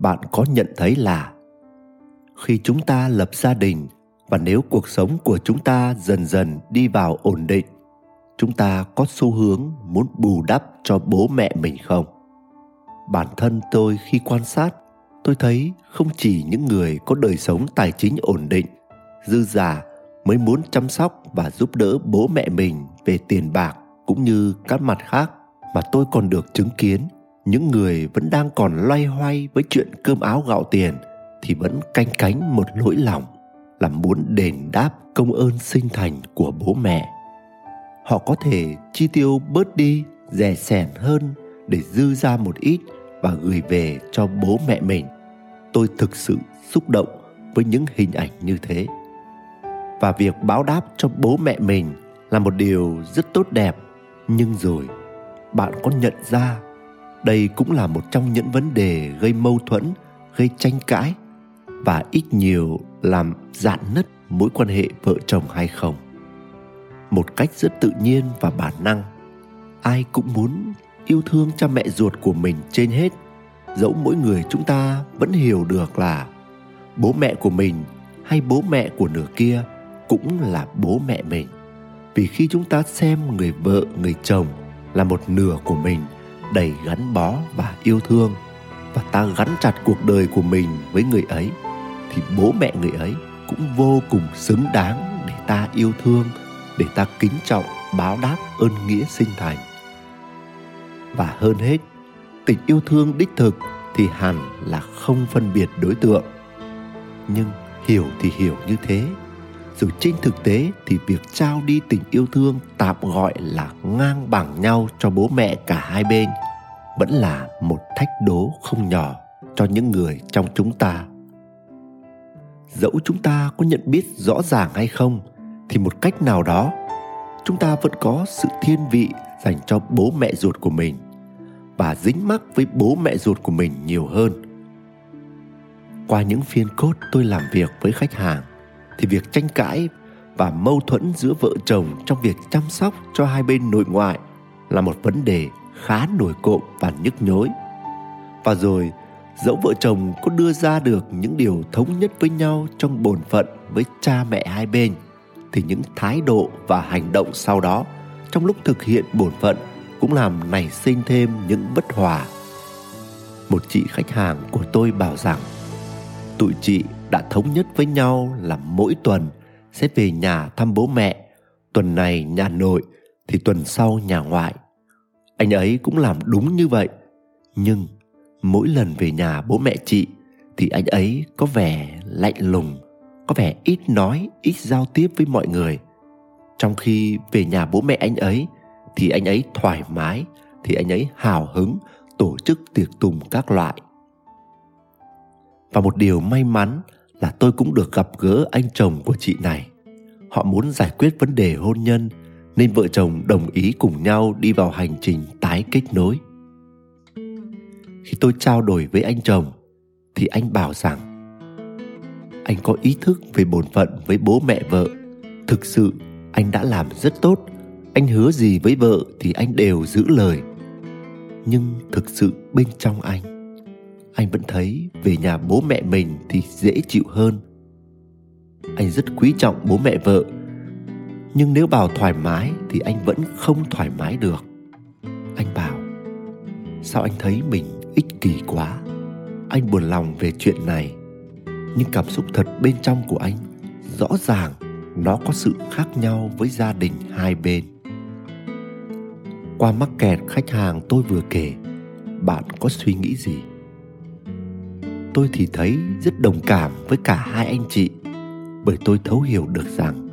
bạn có nhận thấy là khi chúng ta lập gia đình và nếu cuộc sống của chúng ta dần dần đi vào ổn định, chúng ta có xu hướng muốn bù đắp cho bố mẹ mình không? Bản thân tôi khi quan sát, tôi thấy không chỉ những người có đời sống tài chính ổn định, dư giả mới muốn chăm sóc và giúp đỡ bố mẹ mình về tiền bạc cũng như các mặt khác mà tôi còn được chứng kiến những người vẫn đang còn loay hoay với chuyện cơm áo gạo tiền thì vẫn canh cánh một nỗi lòng là muốn đền đáp công ơn sinh thành của bố mẹ. Họ có thể chi tiêu bớt đi, rẻ sẻn hơn để dư ra một ít và gửi về cho bố mẹ mình. Tôi thực sự xúc động với những hình ảnh như thế. Và việc báo đáp cho bố mẹ mình là một điều rất tốt đẹp. Nhưng rồi, bạn có nhận ra đây cũng là một trong những vấn đề gây mâu thuẫn, gây tranh cãi và ít nhiều làm dạn nứt mối quan hệ vợ chồng hay không. Một cách rất tự nhiên và bản năng, ai cũng muốn yêu thương cha mẹ ruột của mình trên hết, dẫu mỗi người chúng ta vẫn hiểu được là bố mẹ của mình hay bố mẹ của nửa kia cũng là bố mẹ mình. Vì khi chúng ta xem người vợ, người chồng là một nửa của mình đầy gắn bó và yêu thương. Và ta gắn chặt cuộc đời của mình với người ấy, thì bố mẹ người ấy cũng vô cùng xứng đáng để ta yêu thương, để ta kính trọng, báo đáp ơn nghĩa sinh thành. Và hơn hết, tình yêu thương đích thực thì hẳn là không phân biệt đối tượng. Nhưng hiểu thì hiểu như thế dù trên thực tế thì việc trao đi tình yêu thương tạm gọi là ngang bằng nhau cho bố mẹ cả hai bên vẫn là một thách đố không nhỏ cho những người trong chúng ta. Dẫu chúng ta có nhận biết rõ ràng hay không, thì một cách nào đó, chúng ta vẫn có sự thiên vị dành cho bố mẹ ruột của mình và dính mắc với bố mẹ ruột của mình nhiều hơn. Qua những phiên cốt tôi làm việc với khách hàng thì việc tranh cãi và mâu thuẫn giữa vợ chồng trong việc chăm sóc cho hai bên nội ngoại là một vấn đề khá nổi cộm và nhức nhối. Và rồi, dẫu vợ chồng có đưa ra được những điều thống nhất với nhau trong bổn phận với cha mẹ hai bên, thì những thái độ và hành động sau đó trong lúc thực hiện bổn phận cũng làm nảy sinh thêm những bất hòa. Một chị khách hàng của tôi bảo rằng, tụi chị đã thống nhất với nhau là mỗi tuần sẽ về nhà thăm bố mẹ. Tuần này nhà nội thì tuần sau nhà ngoại. Anh ấy cũng làm đúng như vậy. Nhưng mỗi lần về nhà bố mẹ chị thì anh ấy có vẻ lạnh lùng, có vẻ ít nói, ít giao tiếp với mọi người. Trong khi về nhà bố mẹ anh ấy thì anh ấy thoải mái, thì anh ấy hào hứng tổ chức tiệc tùng các loại. Và một điều may mắn là tôi cũng được gặp gỡ anh chồng của chị này. Họ muốn giải quyết vấn đề hôn nhân, nên vợ chồng đồng ý cùng nhau đi vào hành trình tái kết nối. Khi tôi trao đổi với anh chồng, thì anh bảo rằng, anh có ý thức về bổn phận với bố mẹ vợ. Thực sự, anh đã làm rất tốt. Anh hứa gì với vợ thì anh đều giữ lời. Nhưng thực sự bên trong anh anh vẫn thấy về nhà bố mẹ mình thì dễ chịu hơn. Anh rất quý trọng bố mẹ vợ, nhưng nếu bảo thoải mái thì anh vẫn không thoải mái được. Anh bảo, sao anh thấy mình ích kỷ quá? Anh buồn lòng về chuyện này, nhưng cảm xúc thật bên trong của anh rõ ràng nó có sự khác nhau với gia đình hai bên. Qua mắc kẹt khách hàng tôi vừa kể, bạn có suy nghĩ gì? Tôi thì thấy rất đồng cảm với cả hai anh chị, bởi tôi thấu hiểu được rằng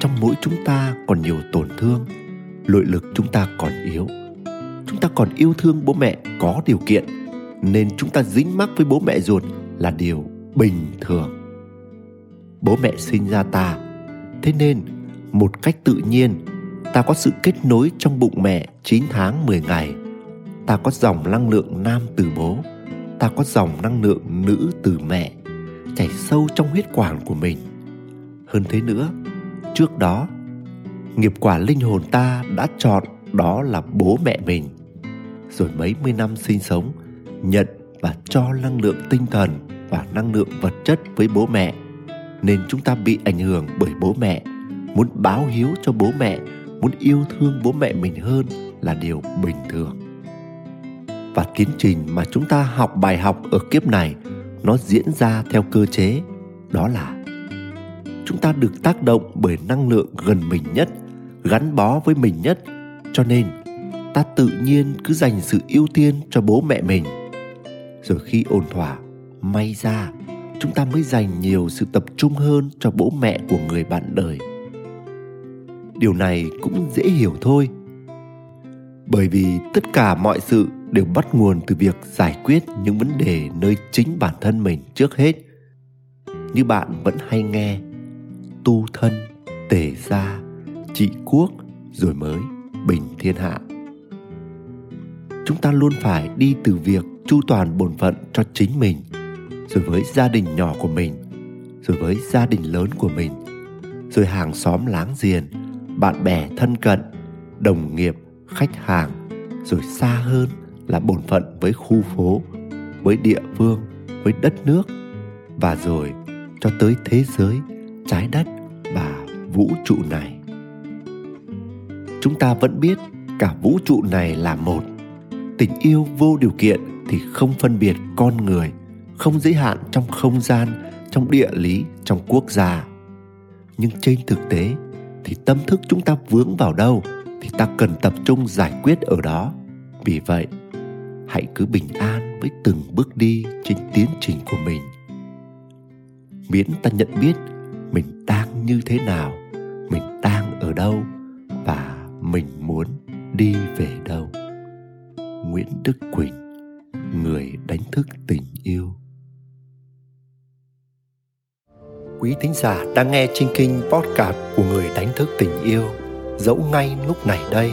trong mỗi chúng ta còn nhiều tổn thương, nội lực chúng ta còn yếu. Chúng ta còn yêu thương bố mẹ có điều kiện, nên chúng ta dính mắc với bố mẹ ruột là điều bình thường. Bố mẹ sinh ra ta, thế nên một cách tự nhiên, ta có sự kết nối trong bụng mẹ 9 tháng 10 ngày. Ta có dòng năng lượng nam từ bố ta có dòng năng lượng nữ từ mẹ chảy sâu trong huyết quản của mình. Hơn thế nữa, trước đó, nghiệp quả linh hồn ta đã chọn đó là bố mẹ mình. Rồi mấy mươi năm sinh sống, nhận và cho năng lượng tinh thần và năng lượng vật chất với bố mẹ, nên chúng ta bị ảnh hưởng bởi bố mẹ. Muốn báo hiếu cho bố mẹ, muốn yêu thương bố mẹ mình hơn là điều bình thường tiến trình mà chúng ta học bài học ở kiếp này, nó diễn ra theo cơ chế, đó là chúng ta được tác động bởi năng lượng gần mình nhất, gắn bó với mình nhất. Cho nên, ta tự nhiên cứ dành sự ưu tiên cho bố mẹ mình. Rồi khi ổn thỏa, may ra, chúng ta mới dành nhiều sự tập trung hơn cho bố mẹ của người bạn đời. Điều này cũng dễ hiểu thôi. Bởi vì tất cả mọi sự đều bắt nguồn từ việc giải quyết những vấn đề nơi chính bản thân mình trước hết. Như bạn vẫn hay nghe, tu thân tề gia, trị quốc, rồi mới bình thiên hạ. Chúng ta luôn phải đi từ việc chu toàn bổn phận cho chính mình, rồi với gia đình nhỏ của mình, rồi với gia đình lớn của mình, rồi hàng xóm láng giềng, bạn bè thân cận, đồng nghiệp, khách hàng, rồi xa hơn là bổn phận với khu phố, với địa phương, với đất nước, và rồi cho tới thế giới, trái đất và vũ trụ này. Chúng ta vẫn biết cả vũ trụ này là một. Tình yêu vô điều kiện thì không phân biệt con người, không giới hạn trong không gian, trong địa lý, trong quốc gia. Nhưng trên thực tế thì tâm thức chúng ta vướng vào đâu thì ta cần tập trung giải quyết ở đó. Vì vậy hãy cứ bình an với từng bước đi trên tiến trình của mình. Miễn ta nhận biết mình đang như thế nào, mình đang ở đâu và mình muốn đi về đâu. Nguyễn đức quỳnh, người đánh thức tình yêu. Quý thính giả đang nghe trên kinh podcast của người đánh thức tình yêu, dẫu ngay lúc này đây